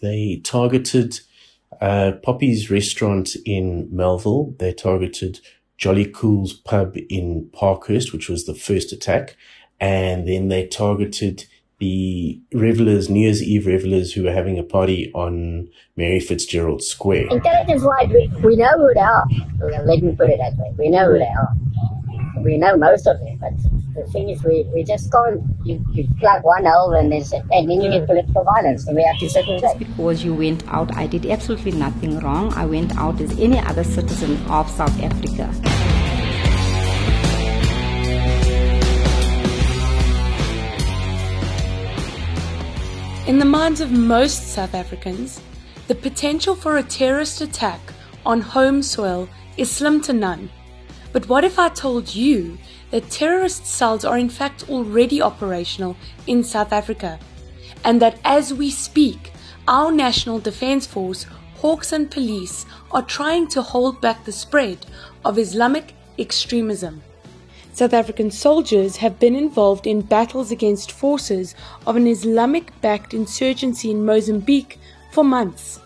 They targeted uh, Poppy's restaurant in Melville. They targeted Jolly Cool's pub in Parkhurst, which was the first attack. And then they targeted the revelers, New Year's Eve revelers who were having a party on Mary Fitzgerald Square. Intelligence wise, we, we know who they are. Let me put it that way. We know who they are. We know most of it, but the thing is, we, we just can't. You, you plug one hole and, and then you get political violence, and we have to sit with that. Because you went out, I did absolutely nothing wrong. I went out as any other citizen of South Africa. In the minds of most South Africans, the potential for a terrorist attack on home soil is slim to none. But what if I told you that terrorist cells are in fact already operational in South Africa? And that as we speak, our National Defence Force, Hawks and police are trying to hold back the spread of Islamic extremism. South African soldiers have been involved in battles against forces of an Islamic backed insurgency in Mozambique for months.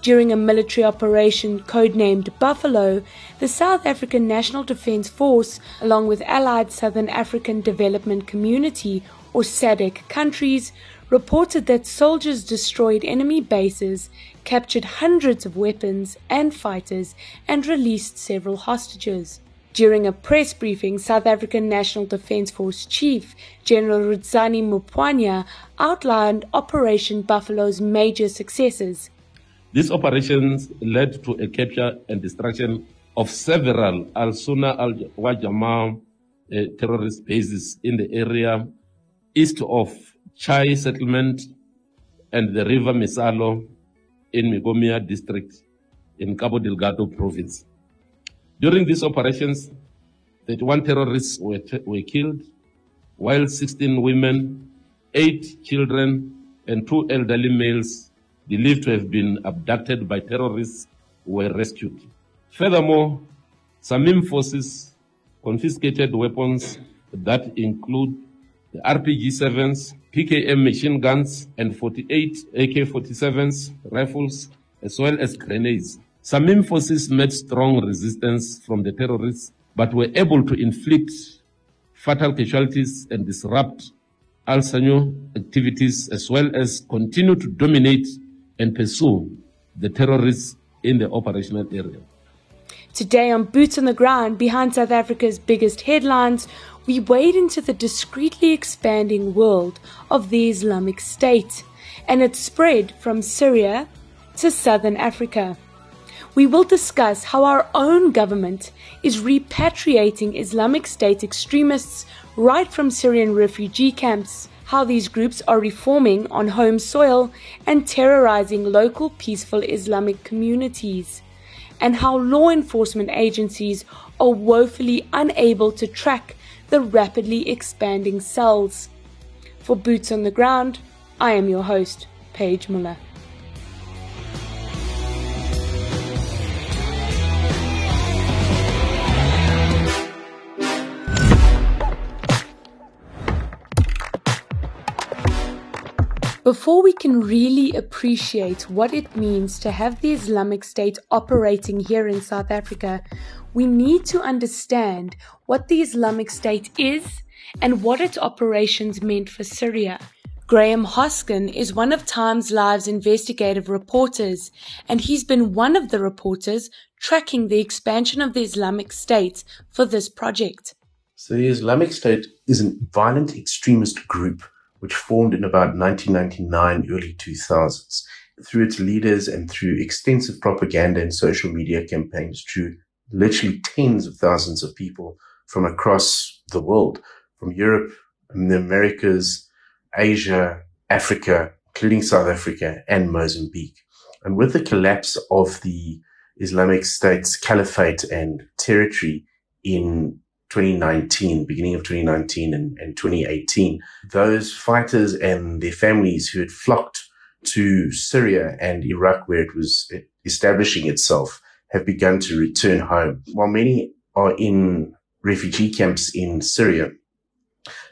During a military operation codenamed Buffalo, the South African National Defence Force, along with allied Southern African Development Community or SADC countries, reported that soldiers destroyed enemy bases, captured hundreds of weapons and fighters, and released several hostages. During a press briefing, South African National Defence Force Chief General Rudzani Maphwanya outlined Operation Buffalo's major successes. These operations led to a capture and destruction of several Ahlu Sunnah Wal Jamaa uh, terrorist bases in the area east of Chai settlement and the river Messalo in Macomia district in Cabo Delgado province. During these operations, 31 terrorists were, were killed, while 16 women, 8 children, and 2 elderly males believed to have been abducted by terrorists were rescued. Furthermore, SAMIM forces confiscated weapons that include the RPG-7s, PKM machine guns, and 48 AK-47s, rifles, as well as grenades. SAMIM forces met strong resistance from the terrorists, but were able to inflict fatal casualties and disrupt Al Sanyo activities, as well as continue to dominate and pursue the terrorists in the operational area. Today, on Boots on the Ground, behind South Africa's biggest headlines, we wade into the discreetly expanding world of the Islamic State and its spread from Syria to southern Africa we will discuss how our own government is repatriating Islamic State extremists right from Syrian refugee camps, how these groups are reforming on home soil and terrorizing local peaceful Islamic communities, and how law enforcement agencies are woefully unable to track the rapidly expanding cells. For Boots on the Ground, I am your host, Paige Muller. Before we can really appreciate what it means to have the Islamic State operating here in South Africa, we need to understand what the Islamic State is and what its operations meant for Syria. Graeme Hosken is one of Times Live's investigative reporters, and he's been one of the reporters tracking the expansion of the Islamic State for this project. So, the Islamic State is a violent extremist group which formed in about 1999, early 2000s. Through its leaders and through extensive propaganda and social media campaigns, drew literally tens of thousands of people from across the world, from Europe, the Americas, Asia, Africa, including South Africa and Mozambique. And with the collapse of the Islamic State's caliphate and territory in 2019, beginning of 2019 and, and 2018, those fighters and their families who had flocked to Syria and Iraq, where it was establishing itself, have begun to return home. While many are in refugee camps in Syria,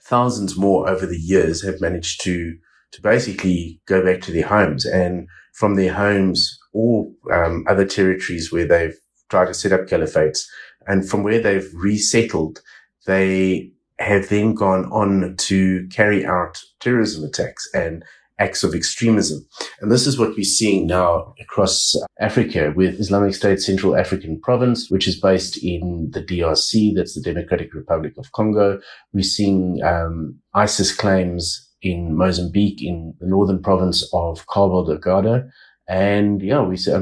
thousands more over the years have managed to to basically go back to their homes and from their homes or um, other territories where they've tried to set up caliphates and from where they've resettled, they have then gone on to carry out terrorism attacks and acts of extremism. And this is what we're seeing now across Africa with Islamic State Central African Province, which is based in the DRC. That's the Democratic Republic of Congo. We're seeing um, ISIS claims in Mozambique, in the northern province of Cabo Delgado. And yeah, we see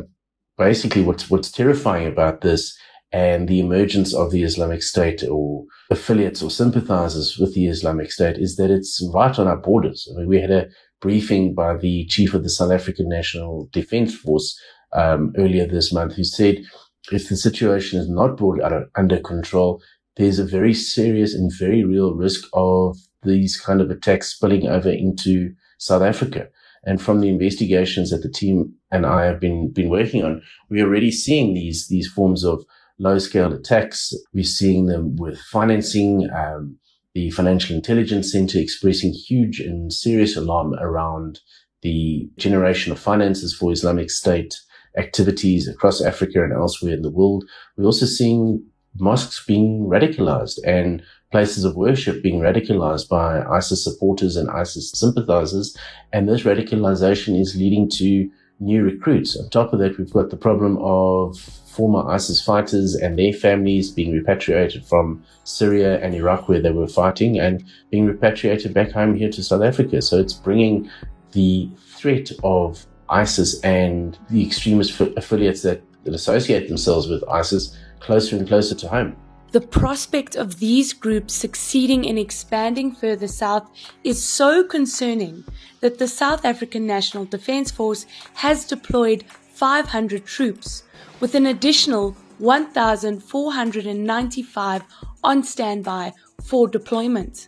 basically what's, what's terrifying about this and the emergence of the Islamic State or affiliates or sympathizers with the Islamic State is that it's right on our borders. I mean, we had a briefing by the chief of the South African National Defense Force um, earlier this month who said if the situation is not brought under control, there's a very serious and very real risk of these kind of attacks spilling over into South Africa. And from the investigations that the team and I have been, been working on, we're already seeing these, these forms of low scale attacks. We're seeing them with financing, um, the Financial Intelligence Center expressing huge and serious alarm around the generation of finances for Islamic State activities across Africa and elsewhere in the world. We're also seeing mosques being radicalized and places of worship being radicalized by ISIS supporters and ISIS sympathizers. And this radicalization is leading to new recruits. On top of that, we've got the problem of former ISIS fighters and their families being repatriated from Syria and Iraq where they were fighting and being repatriated back home here to South Africa. So it's bringing the threat of ISIS and the extremist affiliates that, that associate themselves with ISIS closer and closer to home. The prospect of these groups succeeding in expanding further south is so concerning that the South African National Defence Force has deployed 500 troops, with an additional 1,495 on standby for deployment.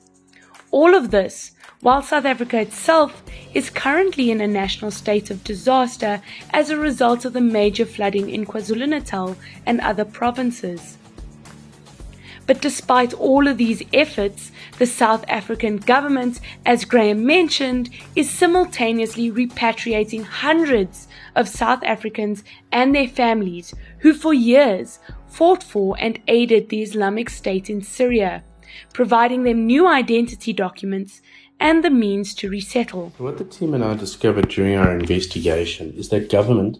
All of this while South Africa itself is currently in a national state of disaster as a result of the major flooding in KwaZulu Natal and other provinces. But despite all of these efforts, the South African government, as Graeme mentioned, is simultaneously repatriating hundreds of South Africans and their families who for years fought for and aided the Islamic State in Syria, providing them new identity documents and the means to resettle. What the team and I discovered during our investigation is that government,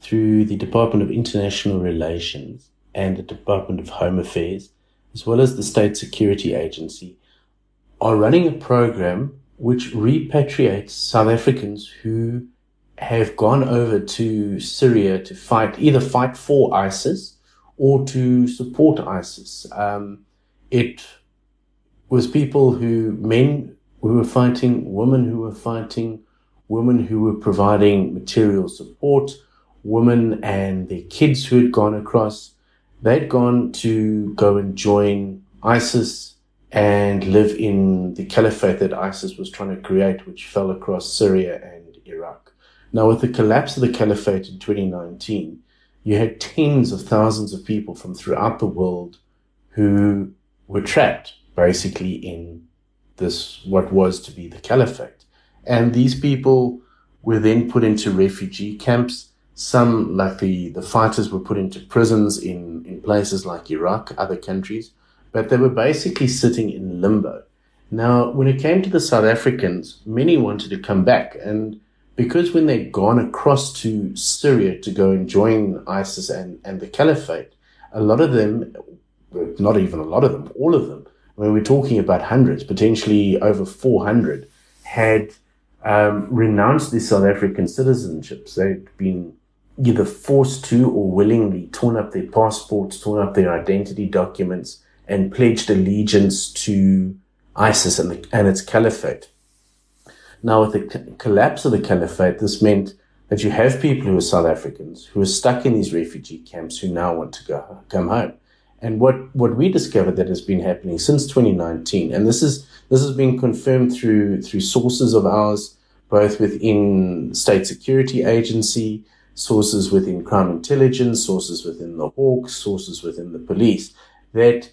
through the Department of International Relations and the Department of Home Affairs, as well as the State Security Agency, are running a program which repatriates South Africans who have gone over to Syria to fight, either fight for ISIS or to support ISIS. Um, it was people who, men who were fighting, women who were fighting, women who were providing material support, women and their kids who had gone across, they'd gone to go and join ISIS and live in the caliphate that ISIS was trying to create, which fell across Syria and Iraq. Now, with the collapse of the caliphate in 2019, you had tens of thousands of people from throughout the world who were trapped basically in this, what was to be the caliphate. And these people were then put into refugee camps some, like the, the fighters, were put into prisons in, in places like Iraq, other countries, but they were basically sitting in limbo. Now, when it came to the South Africans, many wanted to come back. And because when they'd gone across to Syria to go and join ISIS and, and the caliphate, a lot of them, not even a lot of them, all of them, I mean, we're talking about hundreds, potentially over 400, had um, renounced their South African citizenships. They'd been either forced to or willingly torn up their passports, torn up their identity documents, and pledged allegiance to ISIS and, the, and its caliphate. Now, with the collapse of the caliphate, this meant that you have people who are South Africans who are stuck in these refugee camps who now want to go come home. And what, what we discovered that has been happening since 2019, and this is this has been confirmed through through sources of ours, both within state security agency, sources within crime intelligence, sources within the Hawks, sources within the police, that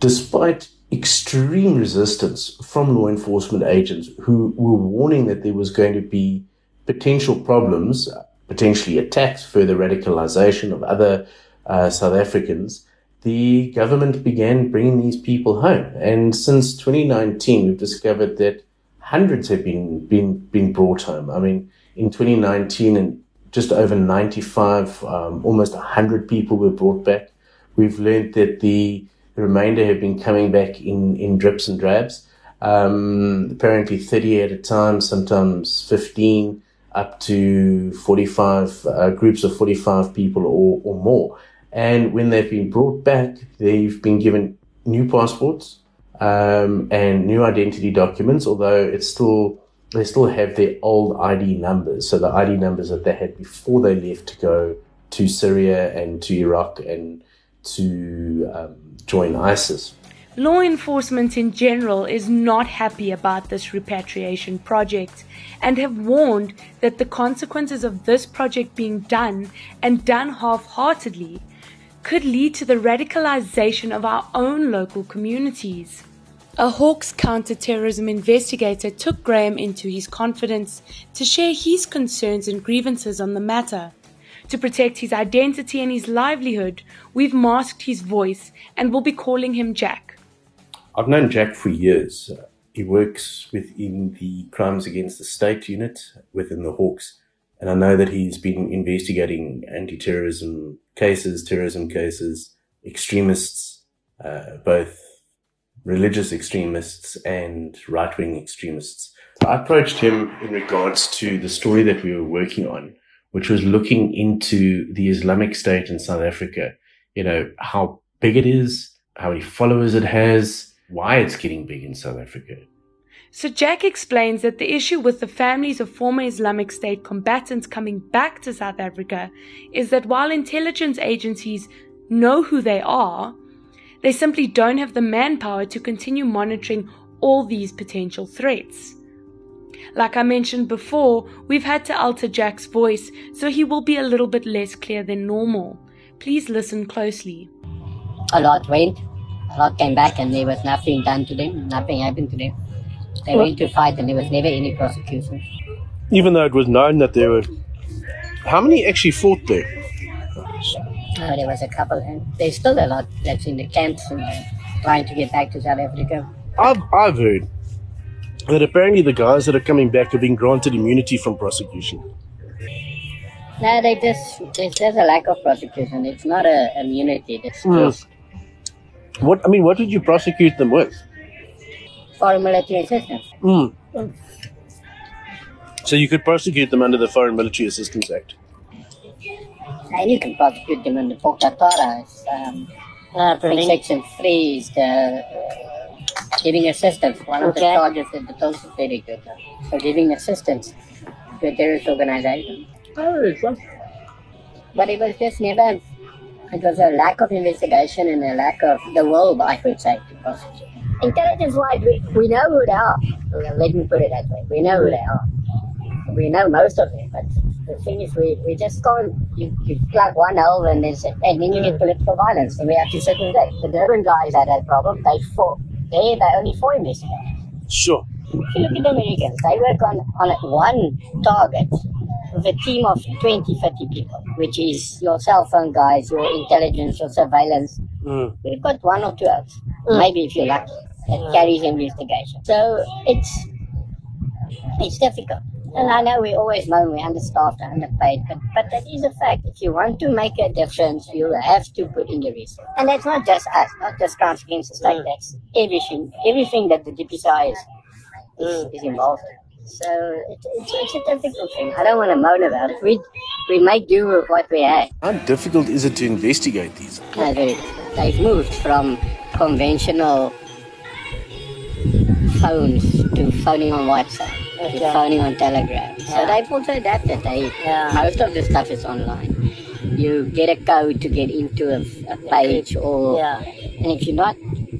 despite extreme resistance from law enforcement agents who were warning that there was going to be potential problems, potentially attacks, further radicalization of other uh, South Africans. The government began bringing these people home. And since 2019, we've discovered that hundreds have been, been, been brought home. I mean, in 2019 and just over 95, um, almost 100 people were brought back. We've learned that the remainder have been coming back in, in drips and drabs. Um, apparently 30 at a time, sometimes 15, up to 45 uh, groups of 45 people or, or more. And when they've been brought back, they've been given new passports um, and new identity documents, although it's still they still have their old ID numbers. So the ID numbers that they had before they left to go to Syria and to Iraq and to um, join ISIS. Law enforcement in general is not happy about this repatriation project and have warned that the consequences of this project being done and done half heartedly could lead to the radicalization of our own local communities. A Hawks counterterrorism investigator took Graeme into his confidence to share his concerns and grievances on the matter. To protect his identity and his livelihood, we've masked his voice and will be calling him Jack. I've known Jack for years. He works within the Crimes Against the State unit within the Hawks. And I know that he's been investigating anti terrorism cases, terrorism cases, extremists, uh, both religious extremists and right wing extremists. I approached him in regards to the story that we were working on which was looking into the Islamic State in South Africa. You know, how big it is, how many followers it has, why it's getting big in South Africa. So Jack explains that the issue with the families of former Islamic State combatants coming back to South Africa is that while intelligence agencies know who they are, they simply don't have the manpower to continue monitoring all these potential threats. Like I mentioned before, we've had to alter Jack's voice so he will be a little bit less clear than normal. Please listen closely. A lot went, a lot came back, and there was nothing done to them, nothing happened to them. They what? went to fight, and there was never any prosecution. Even though it was known that there were. How many actually fought there? There was a couple, and there's still a lot that's in the camps and trying to get back to South Africa. I've, I've heard that apparently the guys that are coming back are being granted immunity from prosecution. No, they just it's just a lack of prosecution. It's not a immunity. It's mm. just what I mean. What did you prosecute them with? Foreign military assistance. Mm. So you could prosecute them under the Foreign Military Assistance Act. And you can prosecute them under POCDATARA. Um, uh, section three is the giving assistance. One of okay. the charges is the social security for giving assistance to a terrorist organization. Oh, but it was just never, it was a lack of investigation and a lack of the will, I would say, to prosecute. Intelligence wise, we, we know who they are. Let me put it that way. We know who they are. We know most of it, but the thing is, we, we just can't. You, you plug one hole and, there's and then you get political violence, and we have to sit and The Durban guys had that problem. They fought they are only four investigators. Sure. If you look at the Americans, they work on, on one target with a team of 20, 30 people, which is your cell phone guys, your intelligence, your surveillance. Mm. We've got one or two others, mm. maybe if you're lucky, that mm. carries investigation. So it's it's difficult. And I know we always moan we're understaffed and underpaid, but, but that is a fact. If you want to make a difference, you'll have to put in the risk. And that's not just us, not just crimes against the state, mm. that's everything, everything that the DPCI is, is, mm. is involved in. So it's, it's, it's, a difficult thing. I don't want to moan about it. We, we make do with what we have. How difficult is it to investigate these? No, they, they've moved from conventional phones to phoning on WhatsApp okay. phoning on Telegram. Yeah. So they've also adapted. They, yeah. Most of the stuff is online. You get a code to get into a, a page, or yeah. and if you're not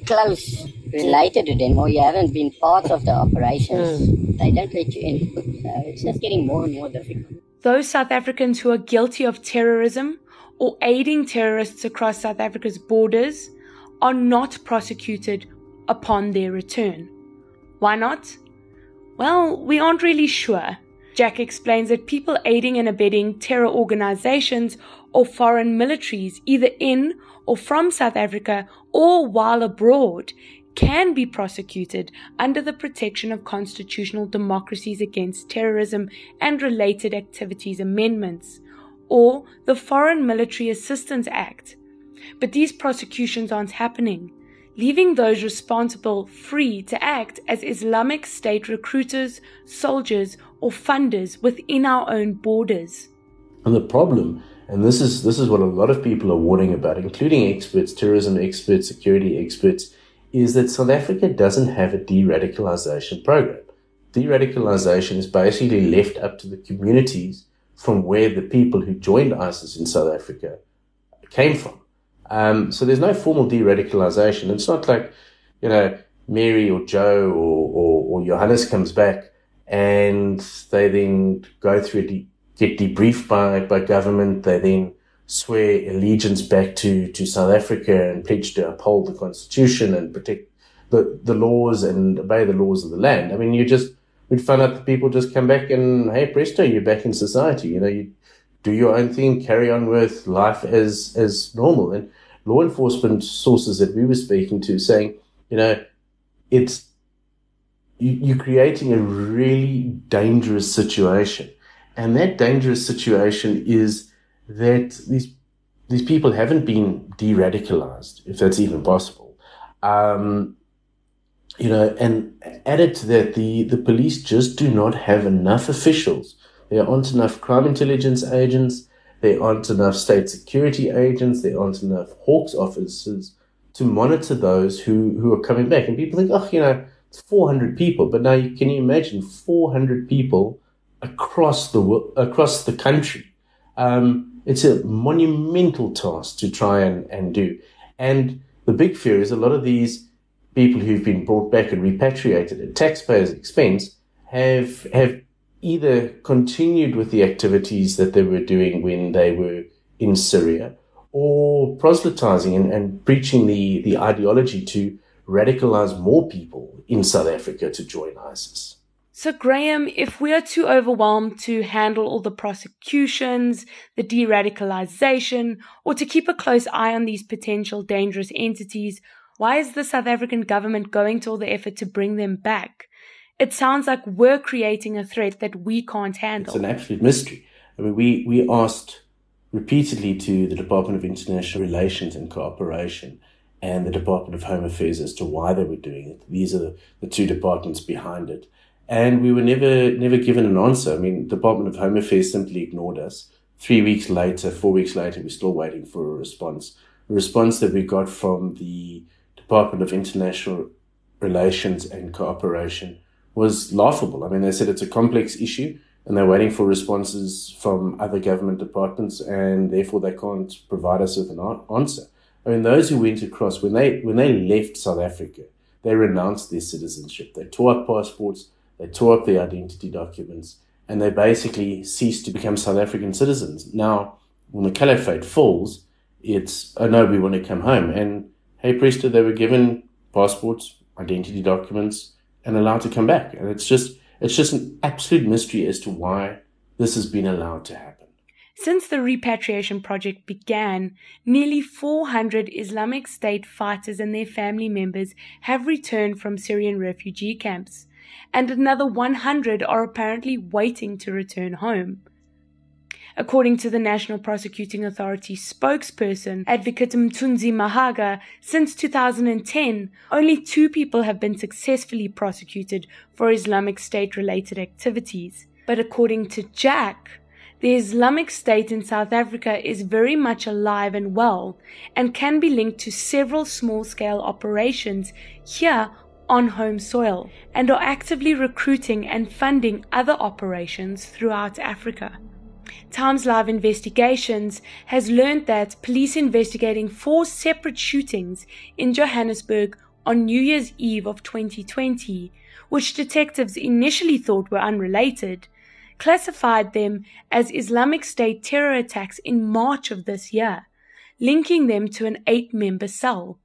close related to them, or you haven't been part of the operations, mm. they don't let you in. So it's just getting more and more difficult. Those South Africans who are guilty of terrorism or aiding terrorists across South Africa's borders are not prosecuted upon their return. Why not? Well, we aren't really sure. Jack explains that people aiding and abetting terror organizations or foreign militaries, either in or from South Africa or while abroad, can be prosecuted under the protection of constitutional democracies against terrorism and related activities amendments, or the Foreign Military Assistance Act. But these prosecutions aren't happening, leaving those responsible free to act as Islamic State recruiters, soldiers, or funders within our own borders. And the problem, and this is this is what a lot of people are warning about, including experts, terrorism experts, security experts, is that South Africa doesn't have a de-radicalization program. De-radicalization is basically left up to the communities from where the people who joined ISIS in South Africa came from. Um, so there's no formal de-radicalization. It's not like, you know, Mary or Joe or, or, or Johannes comes back and they then go through, de- get debriefed by, by government. They then swear allegiance back to, to South Africa and pledge to uphold the constitution and protect the, the laws and obey the laws of the land. I mean, you just, we'd find out that people just come back and, hey, presto, you're back in society. You know, you do your own thing, carry on with life as, as normal. And law enforcement sources that we were speaking to saying, you know, it's, you, you're creating a really dangerous situation. And that dangerous situation is that these these people haven't been de-radicalized, if that's even possible. Um, you know, and added to that, the, the police just do not have enough officials. There aren't enough crime intelligence agents. There aren't enough state security agents. There aren't enough Hawks officers to monitor those who, who are coming back. And people think, oh, you know, it's 400 people. But now you, can you imagine 400 people across the, across the country? Um, it's a monumental task to try and, and do. And the big fear is a lot of these people who've been brought back and repatriated at taxpayers' expense have, have either continued with the activities that they were doing when they were in Syria or proselytizing and, and preaching the, the ideology to radicalize more people in South Africa to join ISIS. So, Graeme, if we are too overwhelmed to handle all the prosecutions, the de radicalization, or to keep a close eye on these potential dangerous entities, why is the South African government going to all the effort to bring them back? It sounds like we're creating a threat that we can't handle. It's an absolute mystery. I mean, we, we asked repeatedly to the Department of International Relations and Cooperation and the Department of Home Affairs as to why they were doing it. These are the, two departments behind it and we were never never given an answer. I mean, the Department of Home Affairs simply ignored us. Three weeks later, four weeks later, we're still waiting for a response. A response that we got from the Department of International Relations and Cooperation was laughable. I mean, they said it's a complex issue and they're waiting for responses from other government departments and therefore they can't provide us with an answer. I mean, those who went across, when they, when they left South Africa, they renounced their citizenship. They tore up passports they tore up their identity documents and they basically ceased to become South African citizens. Now, when the caliphate falls, it's, oh no, we want to come home. And hey, presto, they were given passports, identity documents, and allowed to come back. And it's just, it's just an absolute mystery as to why this has been allowed to happen. Since the repatriation project began, nearly 400 Islamic State fighters and their family members have returned from Syrian refugee camps and another 100 are apparently waiting to return home. According to the National Prosecuting Authority spokesperson, Advocate Mthunzi Mhaga, since 2010, only two people have been successfully prosecuted for Islamic State related activities. But according to Jack, the Islamic State in South Africa is very much alive and well and can be linked to several small scale operations here on home soil and are actively recruiting and funding other operations throughout Africa. Times Live Investigations has learned that police investigating four separate shootings in Johannesburg on New Year's Eve of 2020, which detectives initially thought were unrelated, classified them as Islamic State terror attacks in March of this year, linking them to an eight member cell.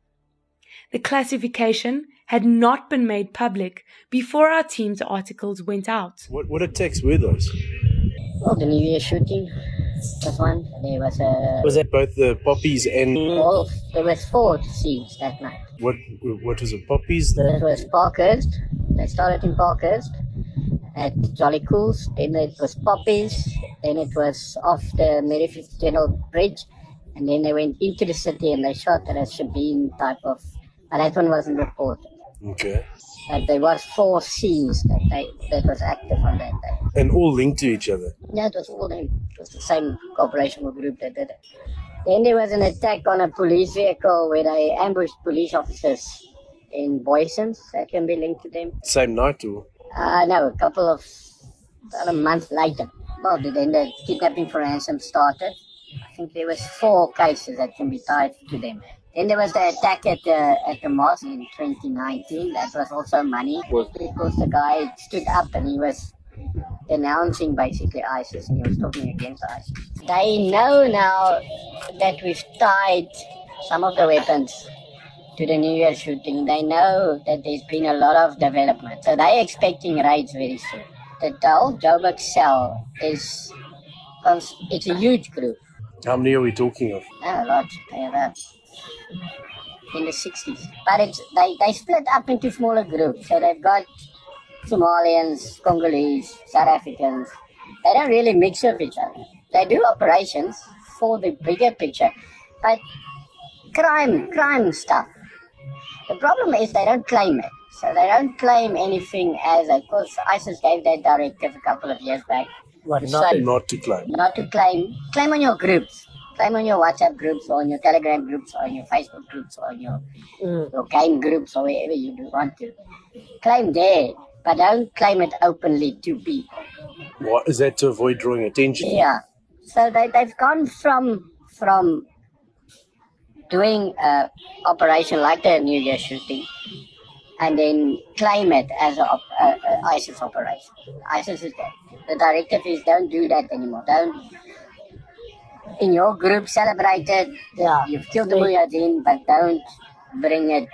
The classification had not been made public before our team's articles went out. What, what attacks were those? Well, the New Year shooting was one. There was a. Was that both the poppies and Well, there was four scenes that night. what? What was it? Poppies. That was Parkhurst. They started in Parkhurst at Jolly Cools. Then it was Poppies. Then it was off the Mary General Bridge. And then they went into the city and they shot at a shebeen type of. But that one wasn't reported. Okay. There was four scenes that they that was active on that day. And all linked to each other. Yeah, it was all them. It was the same operational group that did it. Then there was an attack on a police vehicle where they ambushed police officers in Booysens. That can be linked to them. Same night or? Uh, no, a couple of, about a month later. Well, then the kidnapping for ransom started. I think there was four cases that can be tied to them. Then there was the attack at the at the mosque in 2019. That was also money because the guy stood up and he was denouncing basically ISIS and he was talking against ISIS. They know now that we've tied some of the weapons to the New Year shooting. They know that there's been a lot of development. So they're expecting raids very soon. The whole Joburg cell is, it's a huge group. How many are we talking of? Not a lot. In the 60s. But it's, they, they split up into smaller groups. So they've got Somalians, Congolese, South Africans. They don't really mix with each other. They do operations for the bigger picture. But crime, crime stuff. The problem is they don't claim it. So they don't claim anything as a, because ISIS gave that directive a couple of years back. What, not, not to claim. Not to claim. Claim on your groups. Claim on your WhatsApp groups or on your Telegram groups or on your Facebook groups or your, mm. your game groups or wherever you want to. Claim there, but don't claim it openly to people. What is that to avoid drawing attention? Yeah. So they, they've gone from from doing an operation like the New Year shooting and then claim it as an ISIS operation. ISIS is dead. The directive is don't do that anymore. Don't in your group celebrate it. Yeah. You've killed the Mujahideen, but don't bring it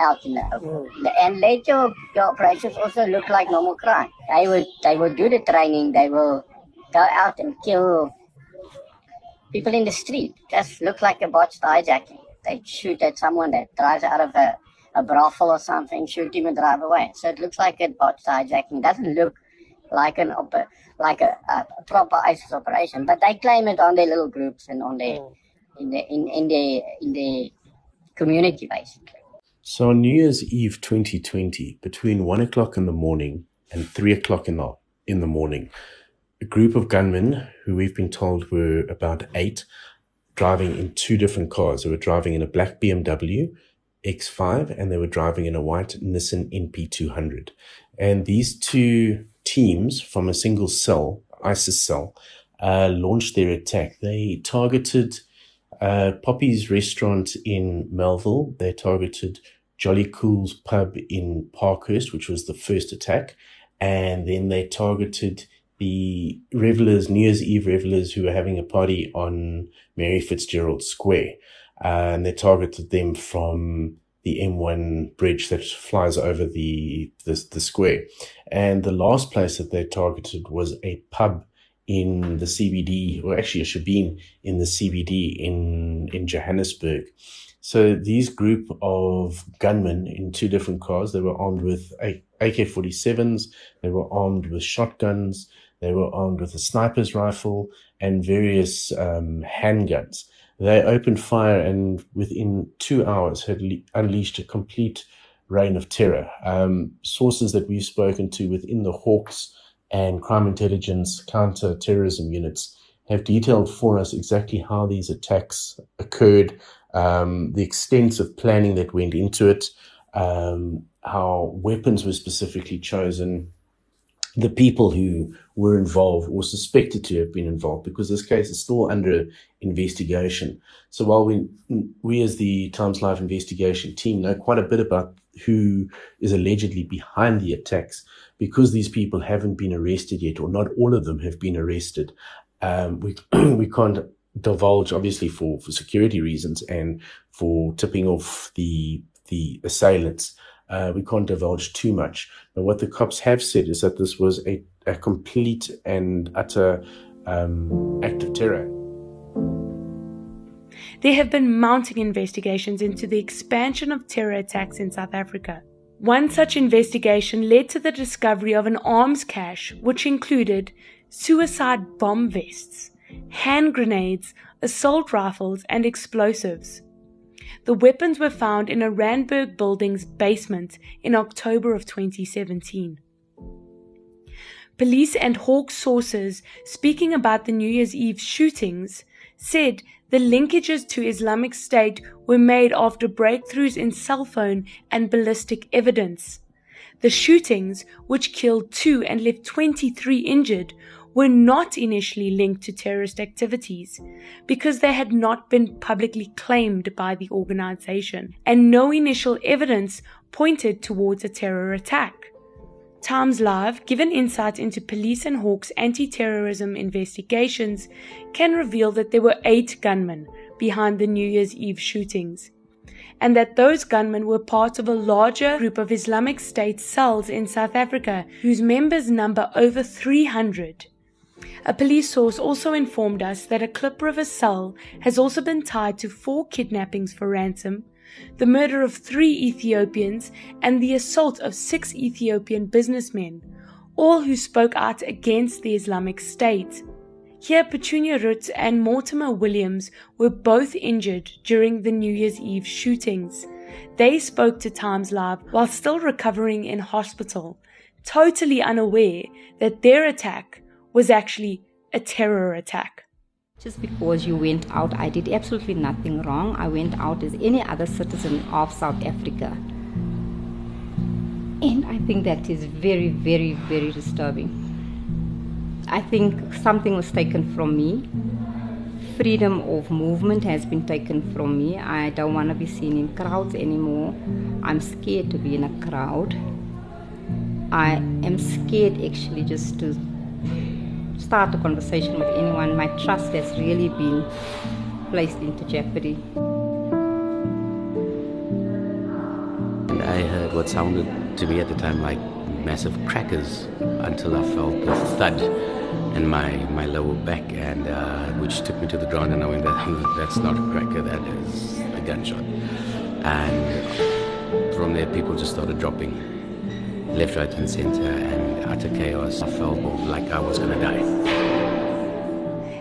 out in the open. Mm. And let your, operations also look like normal crime. They will, they would do the training, they will go out and kill people in the street. Just look like a botched hijacking. They shoot at someone that drives out of a, a brothel or something, shoot him and drive away. So it looks like a botched hijacking. It doesn't look like an op- like a, a, proper ISIS operation, but they claim it on their little groups and on their oh. in the in, in the in the community basically. So on New Year's Eve 2020, between one o'clock in the morning and three o'clock in the in the morning, a group of gunmen, who we've been told were about eight, driving in two different cars. They were driving in a black BMW X5 and they were driving in a white Nissan NP200. And these two teams from a single cell, ISIS cell, uh, launched their attack. They targeted uh, Poppy's restaurant in Melville. They targeted Jolly Cool's pub in Parkhurst, which was the first attack. And then they targeted the revelers, New Year's Eve revelers who were having a party on Mary Fitzgerald Square. Uh, and they targeted them from the M1 bridge that flies over the, the, the square. And the last place that they targeted was a pub in the CBD, or actually a shebeen in the CBD in, in Johannesburg. So these group of gunmen in two different cars, they were armed with AK-47s, they were armed with shotguns, they were armed with a sniper's rifle and various um, handguns. They opened fire and within two hours had le- unleashed a complete reign of terror. Um, sources that we've spoken to within the Hawks and crime intelligence counter terrorism units have detailed for us exactly how these attacks occurred, um, the extensive planning that went into it, um, how weapons were specifically chosen, the people who were involved or suspected to have been involved because this case is still under investigation. So while we, we as the Times Live investigation team know quite a bit about who is allegedly behind the attacks, because these people haven't been arrested yet, or not all of them have been arrested, um, we, we can't divulge obviously for, for security reasons and for tipping off the, the assailants Uh, we can't divulge too much. But what the cops have said is that this was a, a complete and utter um, act of terror. There have been mounting investigations into the expansion of terror attacks in South Africa. One such investigation led to the discovery of an arms cache which included suicide bomb vests, hand grenades, assault rifles, and explosives. The weapons were found in a Randburg building's basement in October of 2017. Police and Hawk sources speaking about the New Year's Eve shootings said the linkages to Islamic State were made after breakthroughs in cell phone and ballistic evidence. The shootings, which killed two and left 23 injured, were not initially linked to terrorist activities because they had not been publicly claimed by the organization, and no initial evidence pointed towards a terror attack. Times Live, given insight into police and Hawks anti terrorism investigations, can reveal that there were eight gunmen behind the New Year's Eve shootings, and that those gunmen were part of a larger group of Islamic State cells in South Africa whose members number over 300. A police source also informed us that a Klip River cell has also been tied to four kidnappings for ransom the murder of three Ethiopians, and the assault of six Ethiopian businessmen, all who spoke out against the Islamic State. Here, Petunia Roets and Mortimer Williams were both injured during the New Year's Eve shootings. They spoke to Times Live while still recovering in hospital, totally unaware that their attack was actually a terror attack. Just because you went out, I did absolutely nothing wrong. I went out as any other citizen of South Africa. And I think that is very, very, very disturbing. I think something was taken from me. Freedom of movement has been taken from me. I don't want to be seen in crowds anymore. I'm scared to be in a crowd. I am scared actually just to start a conversation with anyone, my trust has really been placed into jeopardy. And I heard what sounded to me at the time like massive crackers until I felt the thud in my, my lower back, and uh, which took me to the ground, and knowing that that's not a cracker, that is a gunshot. And from there, people just started dropping left, right, and center, and utter chaos. I felt like I was going to die.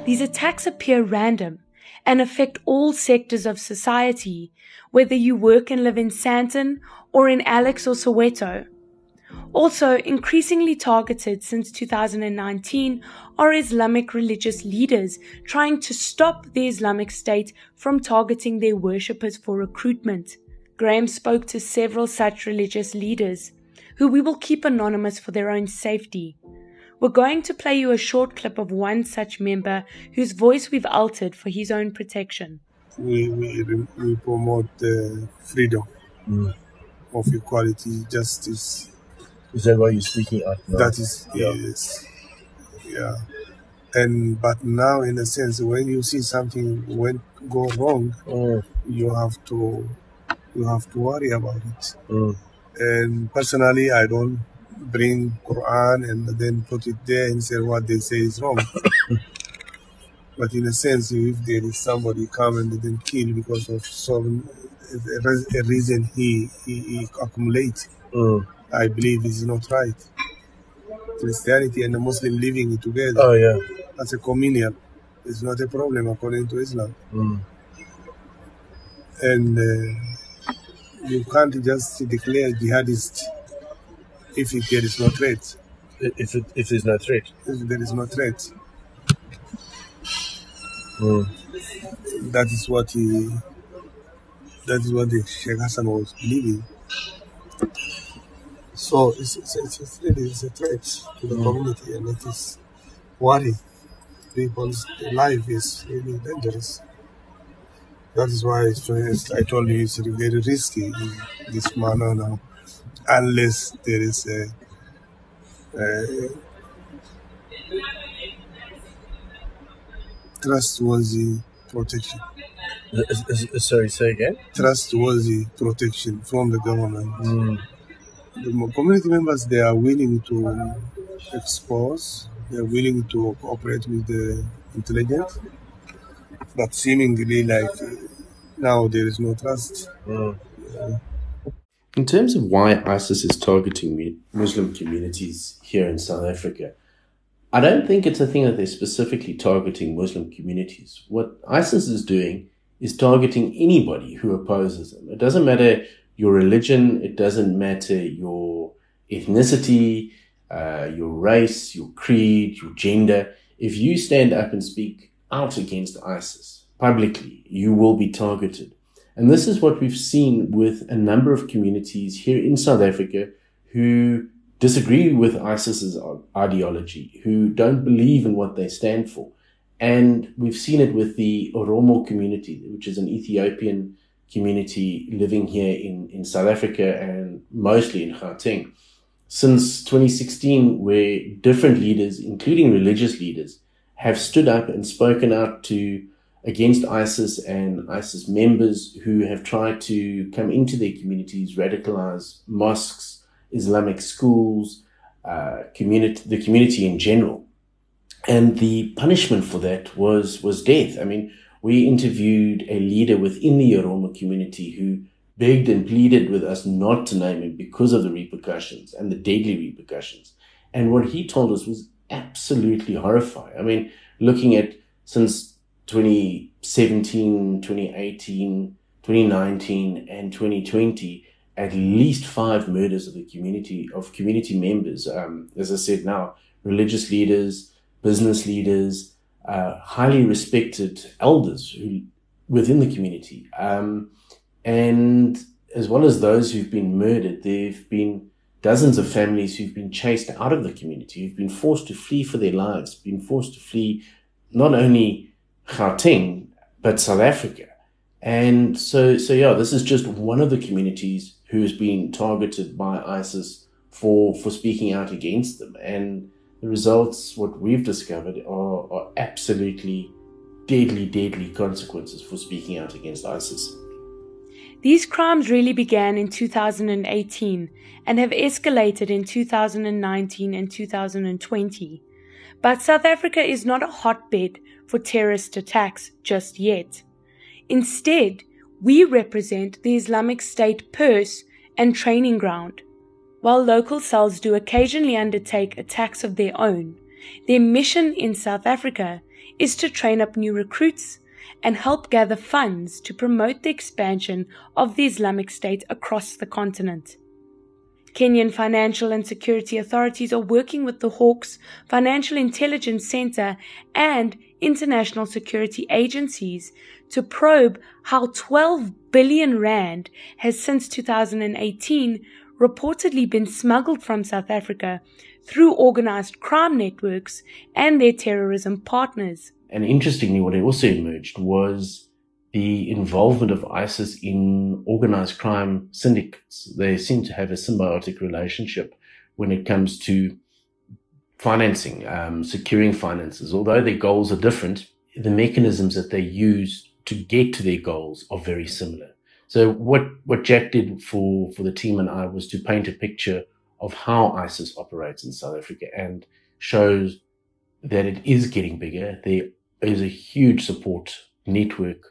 These attacks appear random and affect all sectors of society, whether you work and live in Sandton or in Alex or Soweto. Also, increasingly targeted since 2019 are Islamic religious leaders trying to stop the Islamic State from targeting their worshippers for recruitment. Graeme spoke to several such religious leaders who we will keep anonymous for their own safety. We're going to play you a short clip of one such member whose voice we've altered for his own protection. We, we, we promote uh, freedom mm. of equality, justice. Is that why you're speaking out now? That is, yeah. yes. Yeah. And, but now in a sense, when you see something went go wrong, mm. you have to, you have to worry about it. Mm. And personally, I don't bring Quran and then put it there and say what they say is wrong. but in a sense, if there is somebody come and then kill because of some a reason he he, he accumulate, mm. I believe is not right. Christianity and the Muslim living together. Oh yeah, as a communion is not a problem according to Islam. Mm. And. Uh, you can't just declare jihadist if there is no threat. If it, if there's no threat. If there is no threat. Mm. That is what he. That is what the Sheikh Hassan was believing. So it's, it's, it's, really it's a threat to the mm. community, and it is worry. People's life is really dangerous. That is why I told you it's very risky in this manner now, unless there is a, a trustworthy protection. Uh, uh, sorry, say again? Trustworthy protection from the government. Mm. the community members they are willing to expose, they are willing to cooperate with the intelligence, but seemingly like now there is no trust. Mm. Yeah. In terms of why ISIS is targeting Muslim communities here in South Africa, I don't think it's a thing that they're specifically targeting Muslim communities. What ISIS is doing is targeting anybody who opposes them. It doesn't matter your religion, it doesn't matter your ethnicity, uh, your race, your creed, your gender. If you stand up and speak out against ISIS publicly, you will be targeted. And this is what we've seen with a number of communities here in South Africa who disagree with ISIS's ideology, who don't believe in what they stand for. And we've seen it with the Oromo community, which is an Ethiopian community living here in, in South Africa and mostly in Gauteng. Since 2016, where different leaders, including religious leaders, have stood up and spoken out to against ISIS and ISIS members who have tried to come into their communities, radicalize mosques, Islamic schools, uh, community, the community in general. And the punishment for that was, was death. I mean, we interviewed a leader within the Oromo community who begged and pleaded with us not to name him because of the repercussions and the deadly repercussions. And what he told us was absolutely horrifying. I mean, looking at since 2017, 2018, 2019, and 2020, at least five murders of the community, of community members. Um, as I said now, religious leaders, business leaders, uh, highly respected elders who, within the community. Um, and as well as those who've been murdered, there have been dozens of families who've been chased out of the community, who've been forced to flee for their lives, been forced to flee not only Gauteng, but South Africa. And so, so yeah, this is just one of the communities who has been targeted by ISIS for, for speaking out against them. And the results, what we've discovered, are, are absolutely deadly, deadly consequences for speaking out against ISIS. These crimes really began in 2018 and have escalated in 2019 and 2020. But South Africa is not a hotbed for terrorist attacks just yet. Instead, we represent the Islamic State purse and training ground. While local cells do occasionally undertake attacks of their own, their mission in South Africa is to train up new recruits and help gather funds to promote the expansion of the Islamic State across the continent. Kenyan financial and security authorities are working with the Hawks Financial Intelligence Center and international security agencies to probe how 12 billion rand has since 2018 reportedly been smuggled from South Africa through organized crime networks and their terrorism partners. And interestingly, what also emerged was the involvement of ISIS in organized crime syndicates. They seem to have a symbiotic relationship when it comes to financing, um, securing finances. Although their goals are different, the mechanisms that they use to get to their goals are very similar. So what, what Jack did for, for the team and I was to paint a picture of how ISIS operates in South Africa and shows that it is getting bigger. There is a huge support network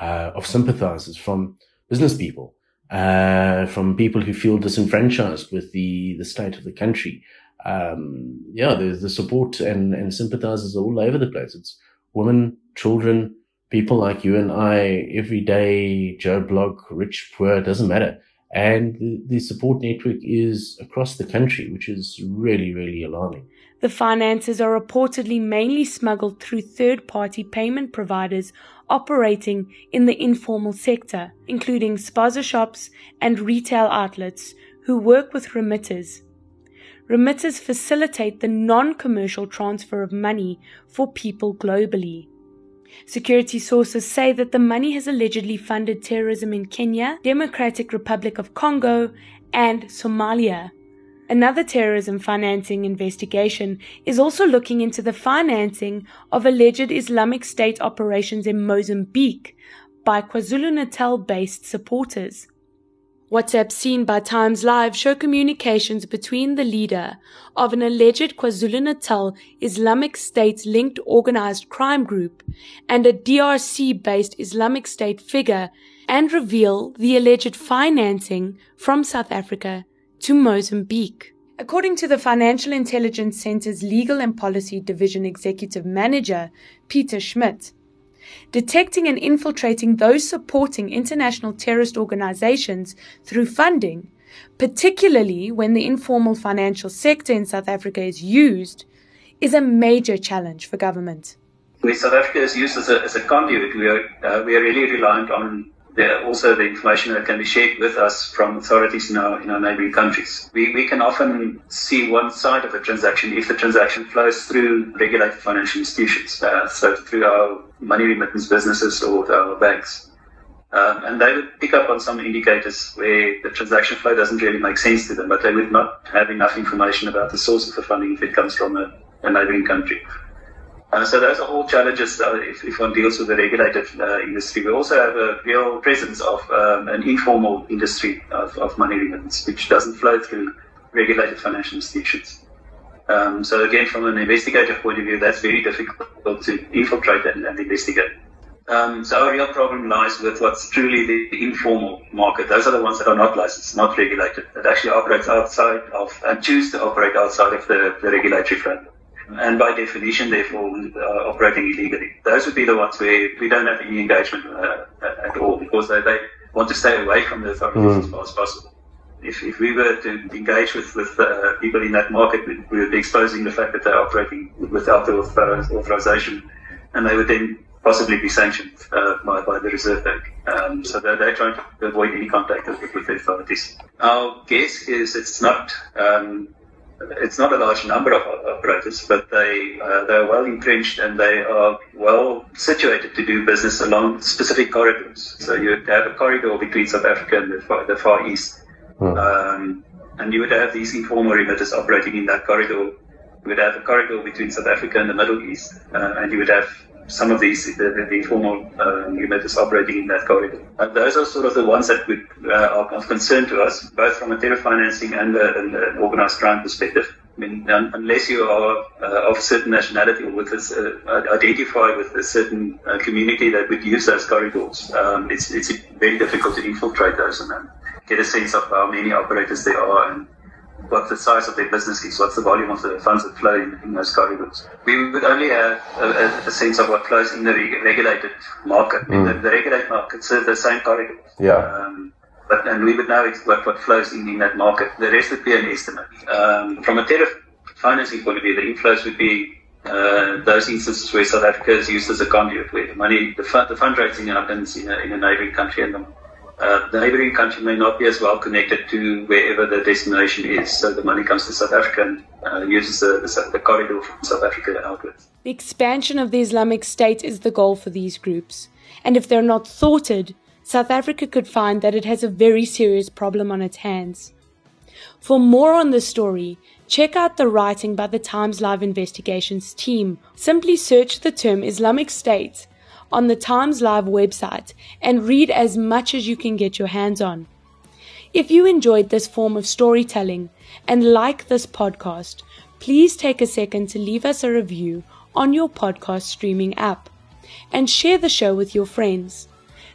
uh, of sympathizers from business people, uh, from people who feel disenfranchised with the, the state of the country. Um, yeah, there's the support and, and sympathizers all over the place. It's women, children, people like you and I, every day, Joe Block, rich, poor, doesn't matter. And the, the support network is across the country, which is really, really alarming. The finances are reportedly mainly smuggled through third party payment providers operating in the informal sector, including spaza shops and retail outlets who work with remitters. Remitters facilitate the non commercial transfer of money for people globally. Security sources say that the money has allegedly funded terrorism in Kenya, Democratic Republic of Congo, and Somalia. Another terrorism financing investigation is also looking into the financing of alleged Islamic State operations in Mozambique by KwaZulu Natal based supporters. WhatsApp seen by Times Live show communications between the leader of an alleged KwaZulu-Natal Islamic State linked organized crime group and a DRC based Islamic State figure and reveal the alleged financing from South Africa to Mozambique. According to the Financial Intelligence Center's Legal and Policy Division Executive Manager, Pieter Smit, detecting and infiltrating those supporting international terrorist organizations through funding, particularly when the informal financial sector in South Africa is used, is a major challenge for government. South Africa is used as a, as a conduit, we are, uh, we are really reliant on the, also the information that can be shared with us from authorities in our, in our neighboring countries. We, we can often see one side of a transaction if the transaction flows through regulated financial institutions, uh, so through our money remittance businesses or our banks. Um, and they would pick up on some indicators where the transaction flow doesn't really make sense to them, but they would not have enough information about the source of the funding if it comes from a, a neighboring country. Uh, so those are all challenges uh, if, if, one deals with the regulated uh, industry. We also have a real presence of um, an informal industry of, of, money remittance, which doesn't flow through regulated financial institutions. Um, so again, from an investigative point of view, that's very difficult to infiltrate and, and investigate. Um, so our real problem lies with what's truly the informal market. Those are the ones that are not licensed, not regulated, that actually operates outside of and choose to operate outside of the, the regulatory framework and by definition, therefore, uh, operating illegally. Those would be the ones where we don't have any engagement uh, at all because they, they want to stay away from the authorities mm. as far as possible. If, if we were to engage with, with uh, people in that market, we, we would be exposing the fact that they're operating without the authorization and they would then possibly be sanctioned uh, by, by the Reserve Bank. Um, so they're, they're, trying to avoid any contact with, with the authorities. Our guess is it's not um, it's not a large number of operators, but they uh, they are well entrenched and they are well situated to do business along specific corridors. So you would have a corridor between South Africa and the Far, the far East, hmm. um, and you would have these informal remitters operating in that corridor. You would have a corridor between South Africa and the Middle East, uh, and you would have some of these, the, the, informal uh, operating in that corridor. Those are sort of the ones that would, uh, are of concern to us, both from a terror financing and, an organized crime perspective. I mean, un- unless you are uh, of a certain nationality or with uh, identified with a certain uh, community that would use those corridors, um, it's, it's very difficult to infiltrate those and then get a sense of how many operators there are and what the size of their business is, what's the volume of the funds that flow in, in those corridors. We would only have a, a, sense of what flows in the regulated market. Mm. The, the, regulated market serves the same corridors. Yeah. Um, but and we would know what, what flows in, in that market. The rest would be an estimate. Um, from a terror financing point of view, the inflows would be uh, those instances where South Africa is used as a conduit, where the money, the, fund, the fundraising happens in a, in a neighboring country and the uh, the neighboring country may not be as well connected to wherever the destination is. So the money comes to South Africa and uh, uses the, the, the, corridor from South Africa outwards. The expansion of the Islamic State is the goal for these groups. And if they're not thwarted, South Africa could find that it has a very serious problem on its hands. For more on this story, check out the writing by the Times Live Investigations team. Simply search the term Islamic State on the Times Live website and read as much as you can get your hands on. If you enjoyed this form of storytelling and like this podcast, please take a second to leave us a review on your podcast streaming app and share the show with your friends.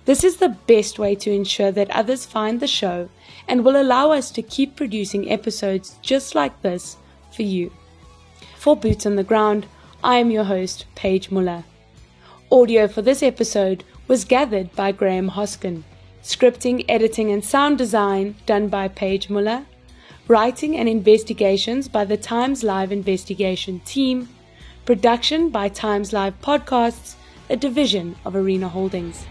This is the best way to ensure that others find the show and will allow us to keep producing episodes just like this for you. For Boots on the Ground, I am your host, Paige Muller. Audio for this episode was gathered by Graeme Hosken. Scripting, editing, and sound design done by Paige Muller. Writing and investigations by the Times Live Investigation team. Production by Times Live Podcasts, a division of Arena Holdings.